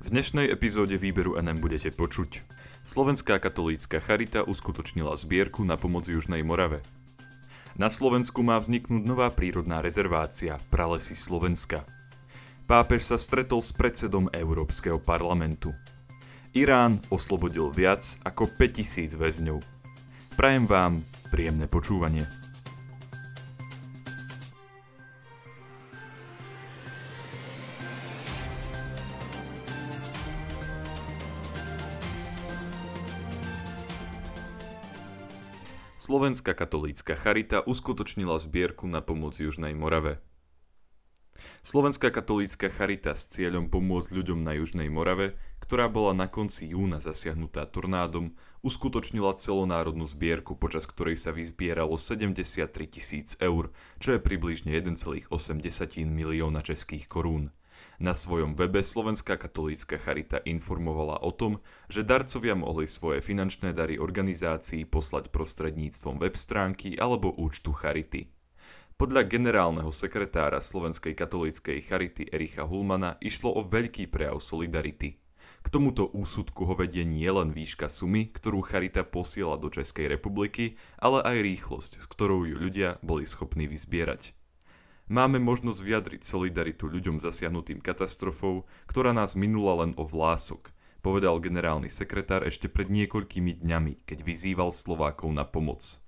V dnešnej epizóde výberu NM budete počuť. Slovenská katolícka charita uskutočnila zbierku na pomoc Južnej Morave. Na Slovensku má vzniknúť nová prírodná rezervácia Pralesy Slovenska. Pápež sa stretol s predsedom Európskeho parlamentu. Irán oslobodil viac ako 5000 väzňov. Prajem vám príjemné počúvanie. Slovenská katolícka charita uskutočnila zbierku na pomoc Južnej Morave. Slovenská katolícka charita s cieľom pomôcť ľuďom na Južnej Morave, ktorá bola na konci júna zasiahnutá tornádom, uskutočnila celonárodnú zbierku, počas ktorej sa vyzbieralo 73 tisíc eur, čo je približne 1,8 milióna českých korún. Na svojom webe Slovenská katolícka charita informovala o tom, že darcovia mohli svoje finančné dary organizácii poslať prostredníctvom web stránky alebo účtu charity. Podľa generálneho sekretára Slovenskej katolíckej charity Ericha Hulmana išlo o veľký prejav solidarity. K tomuto úsudku ho vedie nie len výška sumy, ktorú charita posiela do Českej republiky, ale aj rýchlosť, s ktorou ju ľudia boli schopní vyzbierať. Máme možnosť vyjadriť solidaritu ľuďom zasiahnutým katastrofou, ktorá nás minula len o vlások, povedal generálny sekretár ešte pred niekoľkými dňami, keď vyzýval Slovákov na pomoc.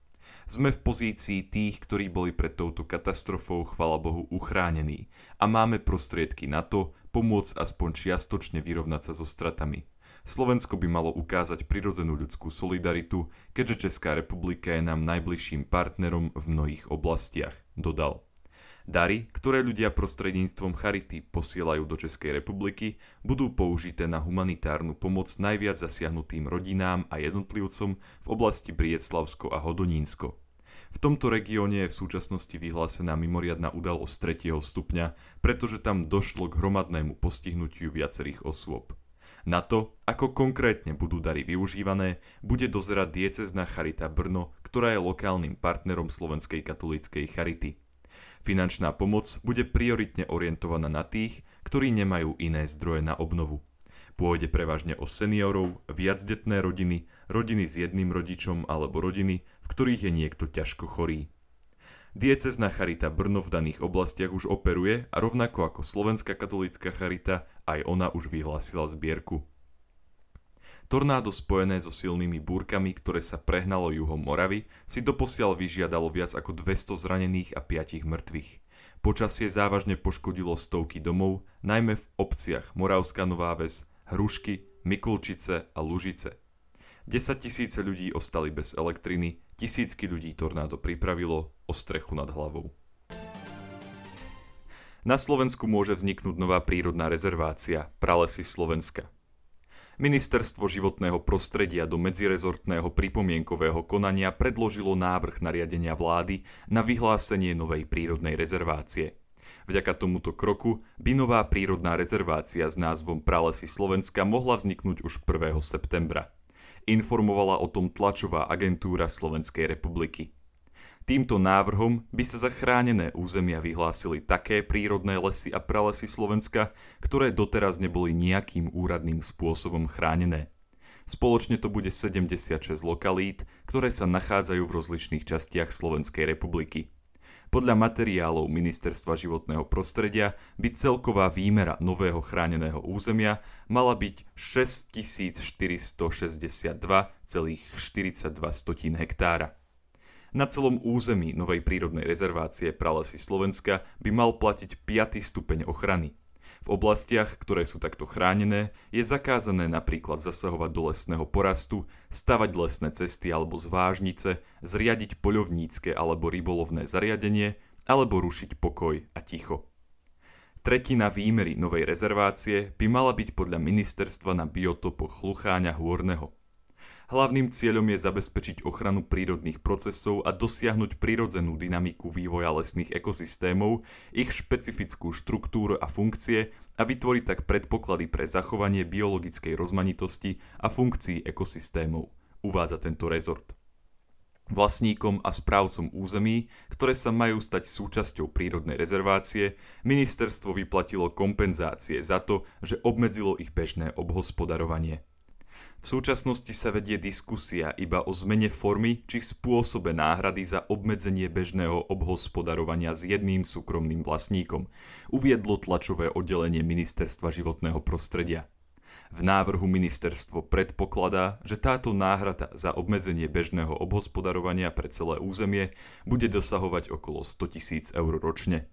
Sme v pozícii tých, ktorí boli pred touto katastrofou, chvala Bohu, uchránení a máme prostriedky na to, pomôcť aspoň čiastočne vyrovnať sa so stratami. Slovensko by malo ukázať prirodzenú ľudskú solidaritu, keďže Česká republika je nám najbližším partnerom v mnohých oblastiach, dodal. Dary, ktoré ľudia prostredníctvom Charity posielajú do Českej republiky, budú použité na humanitárnu pomoc najviac zasiahnutým rodinám a jednotlivcom v oblasti Brieclavsko a Hodonínsko. V tomto regióne je v súčasnosti vyhlásená mimoriadná udalosť 3. stupňa, pretože tam došlo k hromadnému postihnutiu viacerých osôb. Na to, ako konkrétne budú dary využívané, bude dozerať diecezna Charita Brno, ktorá je lokálnym partnerom Slovenskej katolíckej Charity. Finančná pomoc bude prioritne orientovaná na tých, ktorí nemajú iné zdroje na obnovu. Pôjde prevažne o seniorov, viacdetné rodiny, rodiny s jedným rodičom alebo rodiny, v ktorých je niekto ťažko chorý. Diecezna Charita Brno v daných oblastiach už operuje a rovnako ako Slovenská katolícka Charita, aj ona už vyhlásila zbierku. Tornádo spojené so silnými búrkami, ktoré sa prehnalo juhom Moravy, si doposiaľ vyžiadalo viac ako 200 zranených a 5 mŕtvych. Počasie závažne poškodilo stovky domov, najmä v obciach Moravská Nová Ves, Hrušky, Mikulčice a Lužice. 10 tisíce ľudí ostali bez elektriny, tisícky ľudí tornádo pripravilo o strechu nad hlavou. Na Slovensku môže vzniknúť nová prírodná rezervácia Pralesy Slovenska. Ministerstvo životného prostredia do medzirezortného pripomienkového konania predložilo návrh nariadenia vlády na vyhlásenie novej prírodnej rezervácie. Vďaka tomuto kroku by nová prírodná rezervácia s názvom Pralesy Slovenska mohla vzniknúť už 1. septembra. Informovala o tom tlačová agentúra Slovenskej republiky. Týmto návrhom by sa za chránené územia vyhlásili také prírodné lesy a pralesy Slovenska, ktoré doteraz neboli nejakým úradným spôsobom chránené. Spoločne to bude 76 lokalít, ktoré sa nachádzajú v rozličných častiach Slovenskej republiky. Podľa materiálov Ministerstva životného prostredia by celková výmera nového chráneného územia mala byť 6462,42 hektára. Na celom území novej prírodnej rezervácie Pralesy Slovenska by mal platiť 5. stupeň ochrany. V oblastiach, ktoré sú takto chránené, je zakázané napríklad zasahovať do lesného porastu, stavať lesné cesty alebo zvážnice, zriadiť poľovnícke alebo rybolovné zariadenie, alebo rušiť pokoj a ticho. Tretina výmery novej rezervácie by mala byť podľa ministerstva na biotopoch Hlucháňa Hôrneho. Hlavným cieľom je zabezpečiť ochranu prírodných procesov a dosiahnuť prirodzenú dynamiku vývoja lesných ekosystémov, ich špecifickú štruktúru a funkcie a vytvoriť tak predpoklady pre zachovanie biologickej rozmanitosti a funkcií ekosystémov, uvádza tento rezort. Vlastníkom a správcom území, ktoré sa majú stať súčasťou prírodnej rezervácie, ministerstvo vyplatilo kompenzácie za to, že obmedzilo ich bežné obhospodarovanie. V súčasnosti sa vedie diskusia iba o zmene formy či spôsobe náhrady za obmedzenie bežného obhospodarovania s jedným súkromným vlastníkom, uviedlo tlačové oddelenie Ministerstva životného prostredia. V návrhu ministerstvo predpokladá, že táto náhrada za obmedzenie bežného obhospodarovania pre celé územie bude dosahovať okolo 100 tisíc eur ročne.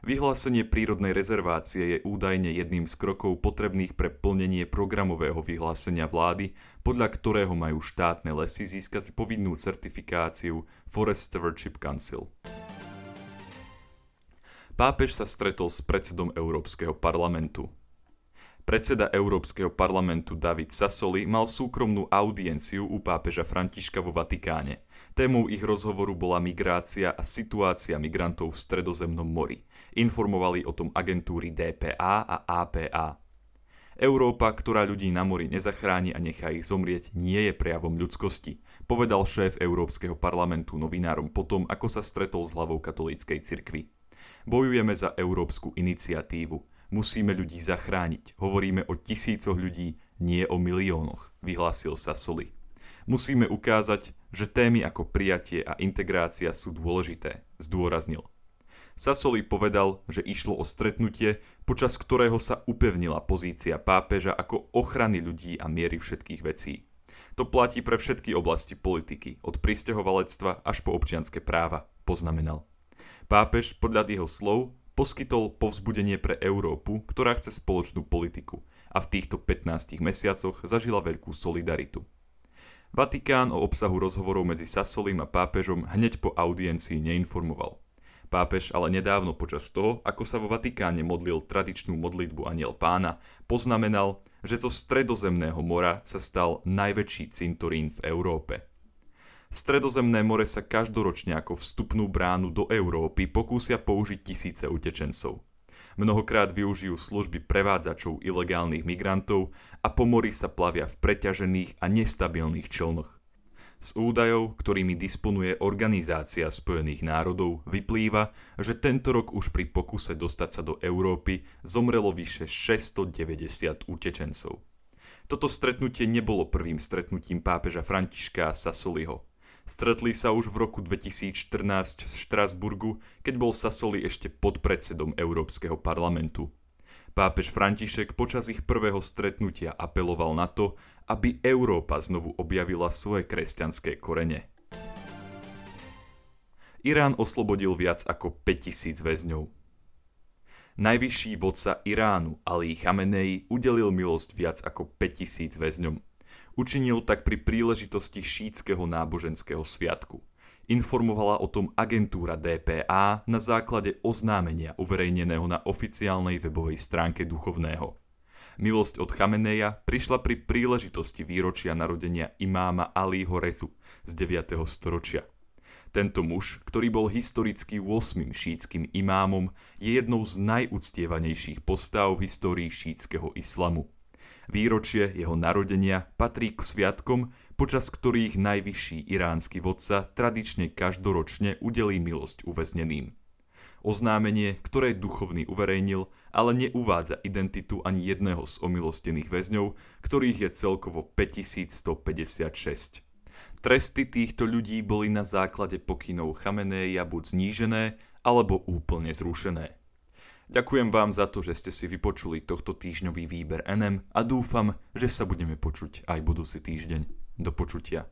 Vyhlásenie prírodnej rezervácie je údajne jedným z krokov potrebných pre plnenie programového vyhlásenia vlády, podľa ktorého majú štátne lesy získať povinnú certifikáciu Forest Stewardship Council. Pápež sa stretol s predsedom Európskeho parlamentu. Predseda Európskeho parlamentu David Sassoli mal súkromnú audienciu u pápeža Františka vo Vatikáne. Témou ich rozhovoru bola migrácia a situácia migrantov v Stredozemnom mori. Informovali o tom agentúry DPA a APA. Európa, ktorá ľudí na mori nezachráni a nechá ich zomrieť, nie je prejavom ľudskosti, povedal šéf Európskeho parlamentu novinárom potom, ako sa stretol s hlavou katolíckej cirkvi. Bojujeme za európsku iniciatívu. Musíme ľudí zachrániť. Hovoríme o tisícoch ľudí, nie o miliónoch, vyhlásil Sassoli. Musíme ukázať, že témy ako prijatie a integrácia sú dôležité, zdôraznil. Sassoli povedal, že išlo o stretnutie, počas ktorého sa upevnila pozícia pápeža ako ochrany ľudí a miery všetkých vecí. To platí pre všetky oblasti politiky, od pristahovalectva až po občianske práva, poznamenal. Pápež, podľa jeho slov, poskytol povzbudenie pre Európu, ktorá chce spoločnú politiku a v týchto 15 mesiacoch zažila veľkú solidaritu. Vatikán o obsahu rozhovorov medzi Sassolim a pápežom hneď po audiencii neinformoval. Pápež ale nedávno počas toho, ako sa vo Vatikáne modlil tradičnú modlitbu Aniel pána, poznamenal, že zo stredozemného mora sa stal najväčší cintorín v Európe. Stredozemné more sa každoročne ako vstupnú bránu do Európy pokúsia použiť tisíce utečencov. Mnohokrát využijú služby prevádzačov ilegálnych migrantov a po mori sa plavia v preťažených a nestabilných člnoch. Z údajov, ktorými disponuje Organizácia spojených národov, vyplýva, že tento rok už pri pokuse dostať sa do Európy zomrelo vyše 690 utečencov. Toto stretnutie nebolo prvým stretnutím pápeža Františka a Sassoliho. Stretli sa už v roku 2014 v Štrasburgu, keď bol Sassoli ešte podpredsedom Európskeho parlamentu. Pápež František počas ich prvého stretnutia apeloval na to, aby Európa znovu objavila svoje kresťanské korene. Irán oslobodil viac ako 5000 väzňov. Najvyšší vodca Iránu Ali Chamenei udelil milosť viac ako 5000 väzňom. Učinil tak pri príležitosti šítskeho náboženského sviatku – informovala o tom agentúra DPA na základe oznámenia uverejneného na oficiálnej webovej stránke duchovného. Milosť od Chameneja prišla pri príležitosti výročia narodenia imáma Aliho Rezu z 9. storočia. Tento muž, ktorý bol historicky 8. šítským imámom, je jednou z najúctievanejších postav v histórii šítskeho islamu. Výročie jeho narodenia patrí k sviatkom, počas ktorých najvyšší iránsky vodca tradične každoročne udelí milosť uväzneným. Oznámenie, ktoré duchovný uverejnil, ale neuvádza identitu ani jedného z omilostených väzňov, ktorých je celkovo 5156. Tresty týchto ľudí boli na základe pokynov Chameneja buď znížené, alebo úplne zrušené. Ďakujem vám za to, že ste si vypočuli tohto týždňový výber NM a dúfam, že sa budeme počuť aj budúci týždeň. Do počutia.